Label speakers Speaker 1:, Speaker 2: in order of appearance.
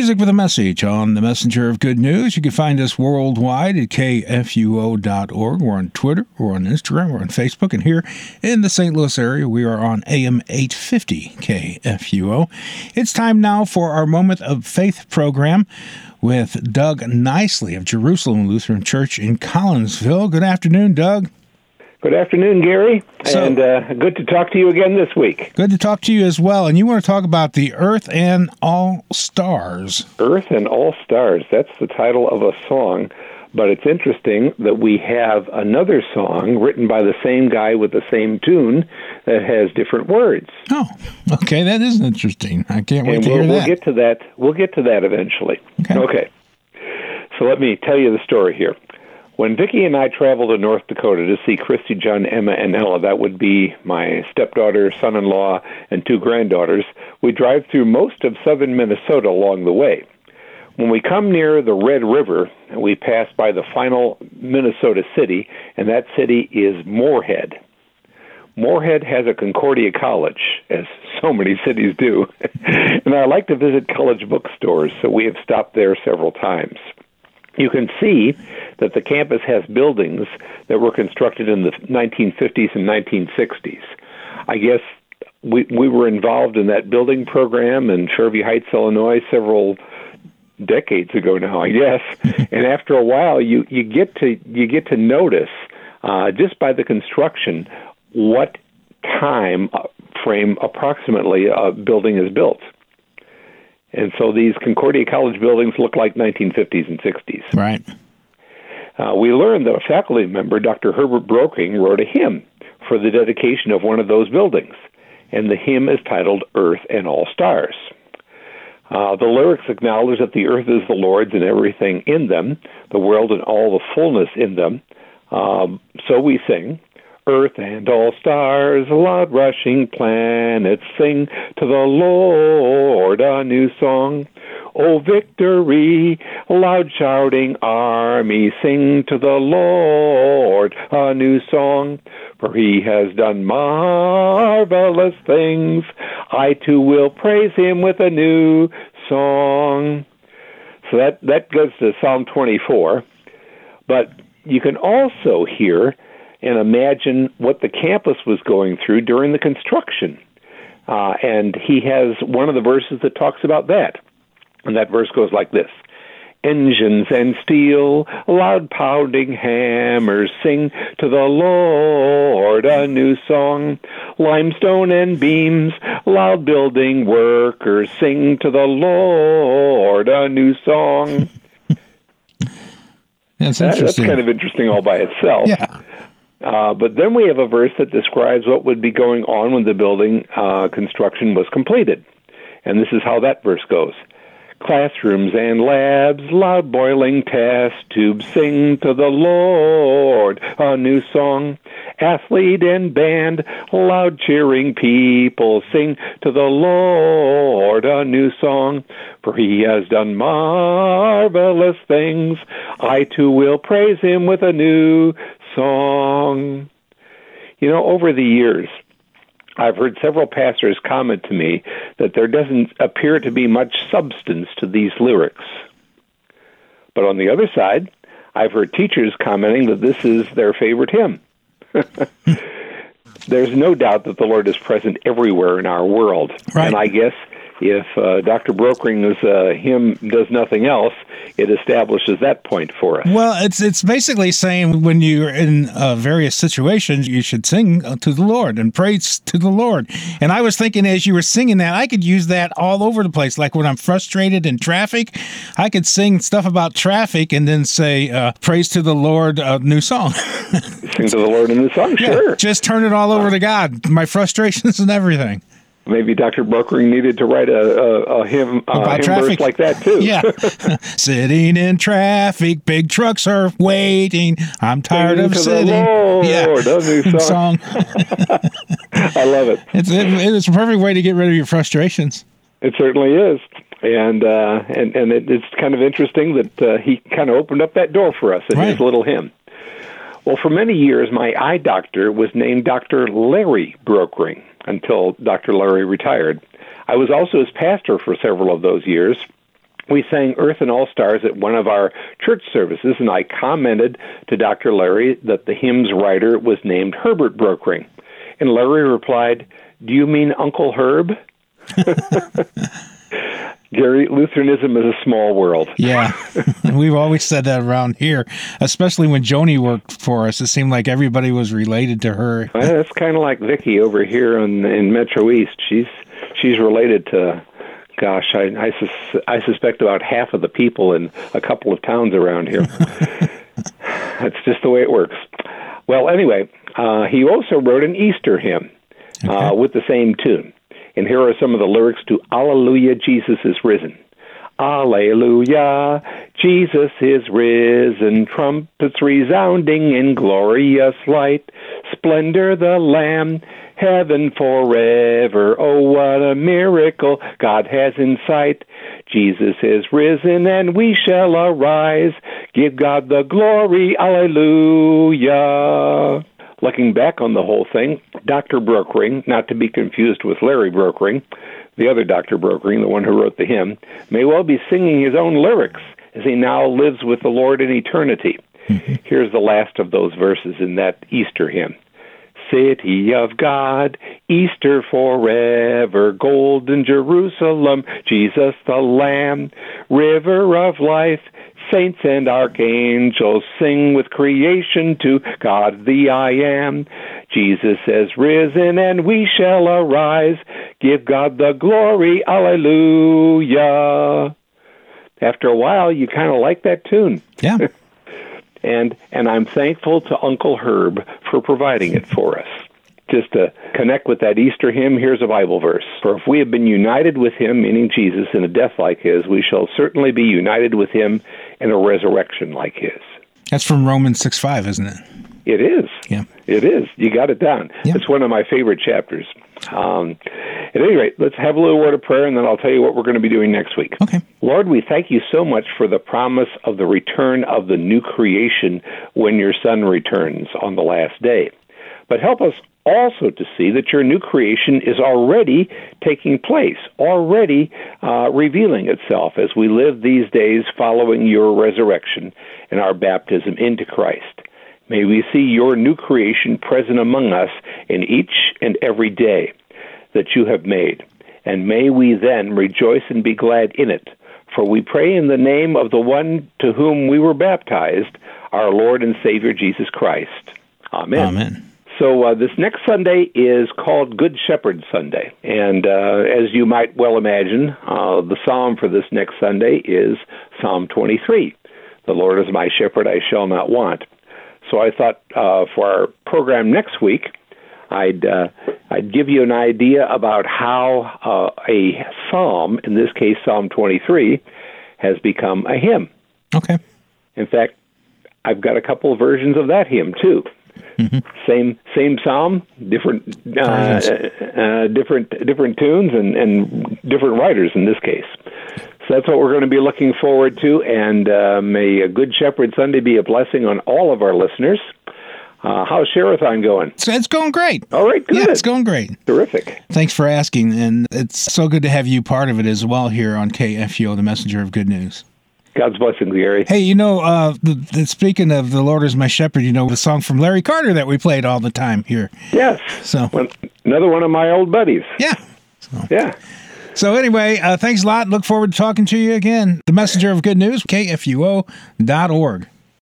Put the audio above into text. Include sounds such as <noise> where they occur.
Speaker 1: music with a message on the Messenger of Good News. You can find us worldwide at kfuo.org. We're on Twitter, we're on Instagram, we're on Facebook, and here in the St. Louis area, we are on AM 850 KFUO. It's time now for our Moment of Faith program with Doug Nicely of Jerusalem Lutheran Church in Collinsville. Good afternoon, Doug.
Speaker 2: Good afternoon, Gary, so, and uh, good to talk to you again this week.
Speaker 1: Good to talk to you as well. And you want to talk about the Earth and All Stars.
Speaker 2: Earth and All Stars. That's the title of a song. But it's interesting that we have another song written by the same guy with the same tune that has different words.
Speaker 1: Oh, okay, that is interesting. I can't wait
Speaker 2: and
Speaker 1: to
Speaker 2: we'll,
Speaker 1: hear
Speaker 2: that.
Speaker 1: We'll
Speaker 2: get to that. We'll get to that eventually.
Speaker 1: Okay.
Speaker 2: okay. So let me tell you the story here. When Vicki and I travel to North Dakota to see Christy, John, Emma, and Ella, that would be my stepdaughter, son in law, and two granddaughters, we drive through most of southern Minnesota along the way. When we come near the Red River, we pass by the final Minnesota city, and that city is Moorhead. Moorhead has a Concordia College, as so many cities do, <laughs> and I like to visit college bookstores, so we have stopped there several times you can see that the campus has buildings that were constructed in the 1950s and 1960s. I guess we we were involved in that building program in Fairview Heights, Illinois, several decades ago now, I guess. <laughs> and after a while, you you get to you get to notice uh, just by the construction what time frame approximately a building is built. And so these Concordia College buildings look like 1950s and 60s.
Speaker 1: Right.
Speaker 2: Uh, we learned that a faculty member, Dr. Herbert Brokering, wrote a hymn for the dedication of one of those buildings. And the hymn is titled Earth and All Stars. Uh, the lyrics acknowledge that the earth is the Lord's and everything in them, the world and all the fullness in them. Um, so we sing, Earth and all stars, loud rushing planets, sing to the Lord a new song. O victory, loud shouting army, sing to the Lord a new song. For he has done marvelous things. I too will praise him with a new song. So that, that goes to Psalm 24. But you can also hear and imagine what the campus was going through during the construction. Uh, and he has one of the verses that talks about that. And that verse goes like this Engines and steel, loud pounding hammers sing to the Lord a new song. Limestone and beams, loud building workers sing to the Lord a new song. <laughs>
Speaker 1: That's
Speaker 2: That-
Speaker 1: interesting.
Speaker 2: that's kind of interesting all by itself.
Speaker 1: yeah.
Speaker 2: Uh, but then we have a verse that describes what would be going on when the building uh, construction was completed. And this is how that verse goes Classrooms and labs, loud boiling test tubes sing to the Lord a new song. Athlete and band, loud cheering people sing to the Lord a new song. For he has done marvelous things. I too will praise him with a new song. You know, over the years, I've heard several pastors comment to me that there doesn't appear to be much substance to these lyrics. But on the other side, I've heard teachers commenting that this is their favorite hymn. <laughs> There's no doubt that the Lord is present everywhere in our world.
Speaker 1: Right.
Speaker 2: And I guess if uh, Dr. Brokering's uh, hymn does nothing else, it establishes that point for us.
Speaker 1: Well, it's it's basically saying when you're in uh, various situations, you should sing uh, to the Lord and praise to the Lord. And I was thinking as you were singing that, I could use that all over the place. Like when I'm frustrated in traffic, I could sing stuff about traffic and then say uh, praise to the Lord, a new song.
Speaker 2: Sing to the Lord in the song, <laughs>
Speaker 1: Yeah,
Speaker 2: sure.
Speaker 1: just turn it all over to God, my frustrations and everything.
Speaker 2: Maybe Dr. Brokering needed to write a, a, a hymn, uh, hymn verse like that too. <laughs>
Speaker 1: Yeah. <laughs> sitting in traffic, big trucks are waiting. I'm tired of sitting.
Speaker 2: Lord,
Speaker 1: yeah.
Speaker 2: new <laughs> song. I love it.
Speaker 1: It's it, it's a perfect way to get rid of your frustrations.
Speaker 2: It certainly is. And uh, and and it, it's kind of interesting that uh, he kind of opened up that door for us in his little hymn. Well, for many years, my eye doctor was named Dr. Larry Brokering until Dr. Larry retired. I was also his pastor for several of those years, we sang Earth and All Stars at one of our church services, and I commented to Dr. Larry that the hymn's writer was named Herbert Brokering. And Larry replied, Do you mean Uncle Herb? <laughs> <laughs> Gary, Lutheranism is a small world.
Speaker 1: Yeah, <laughs> we've always said that around here, especially when Joni worked for us. It seemed like everybody was related to her.
Speaker 2: Well, that's kind of like Vicky over here in in Metro East. She's she's related to, gosh, I I, sus- I suspect about half of the people in a couple of towns around here. <laughs> that's just the way it works. Well, anyway, uh, he also wrote an Easter hymn uh, okay. with the same tune. And here are some of the lyrics to Alleluia, Jesus is risen. Alleluia, Jesus is risen, trumpets resounding in glorious light, splendor the Lamb, heaven forever. Oh, what a miracle God has in sight. Jesus is risen and we shall arise. Give God the glory, Alleluia. Looking back on the whole thing, Dr. Brokering, not to be confused with Larry Brokering, the other Dr. Brokering, the one who wrote the hymn, may well be singing his own lyrics as he now lives with the Lord in eternity. Mm-hmm. Here's the last of those verses in that Easter hymn. City of God, Easter forever, golden Jerusalem, Jesus the Lamb, river of life, Saints and archangels sing with creation to God the I am. Jesus has risen and we shall arise. Give God the glory. Alleluia. After a while, you kind of like that tune.
Speaker 1: Yeah. <laughs>
Speaker 2: and and I'm thankful to Uncle Herb for providing it for us just to connect with that Easter hymn, here's a Bible verse. For if we have been united with him, meaning Jesus, in a death like his, we shall certainly be united with him in a resurrection like his.
Speaker 1: That's from Romans 6 5, isn't it?
Speaker 2: It is.
Speaker 1: Yeah.
Speaker 2: It is. You got it down.
Speaker 1: Yeah.
Speaker 2: It's one of my favorite chapters. Um, at any rate, let's have a little word of prayer, and then I'll tell you what we're going to be doing next week.
Speaker 1: Okay.
Speaker 2: Lord, we thank you so much for the promise of the return of the new creation when your Son returns on the last day. But help us also to see that your new creation is already taking place, already uh, revealing itself as we live these days following your resurrection and our baptism into Christ. May we see your new creation present among us in each and every day that you have made. And may we then rejoice and be glad in it. For we pray in the name of the one to whom we were baptized, our Lord and Savior Jesus Christ. Amen.
Speaker 1: Amen.
Speaker 2: So uh, this next Sunday is called Good Shepherd Sunday, and uh, as you might well imagine, uh, the psalm for this next Sunday is Psalm 23. The Lord is my shepherd; I shall not want. So I thought uh, for our program next week, I'd uh, I'd give you an idea about how uh, a psalm, in this case Psalm 23, has become a hymn.
Speaker 1: Okay.
Speaker 2: In fact, I've got a couple of versions of that hymn too. Mm-hmm. Same same psalm, different uh, uh, different different tunes and, and different writers in this case. So that's what we're going to be looking forward to. And uh, may a Good Shepherd Sunday be a blessing on all of our listeners. Uh, how's Sharathon going?
Speaker 1: It's, it's, going great.
Speaker 2: All right, good.
Speaker 1: Yeah, it's going great.
Speaker 2: Terrific.
Speaker 1: Thanks for asking. And it's so good to have you part of it as well here on KFUO, the messenger of good news.
Speaker 2: God's blessings, Gary.
Speaker 1: Hey, you know, uh, the, the, speaking of the Lord is my shepherd, you know, the song from Larry Carter that we played all the time here.
Speaker 2: Yes.
Speaker 1: So
Speaker 2: another one of my old buddies.
Speaker 1: Yeah.
Speaker 2: So. Yeah.
Speaker 1: So anyway, uh, thanks a lot. Look forward to talking to you again. The messenger of good news, kfuo.org.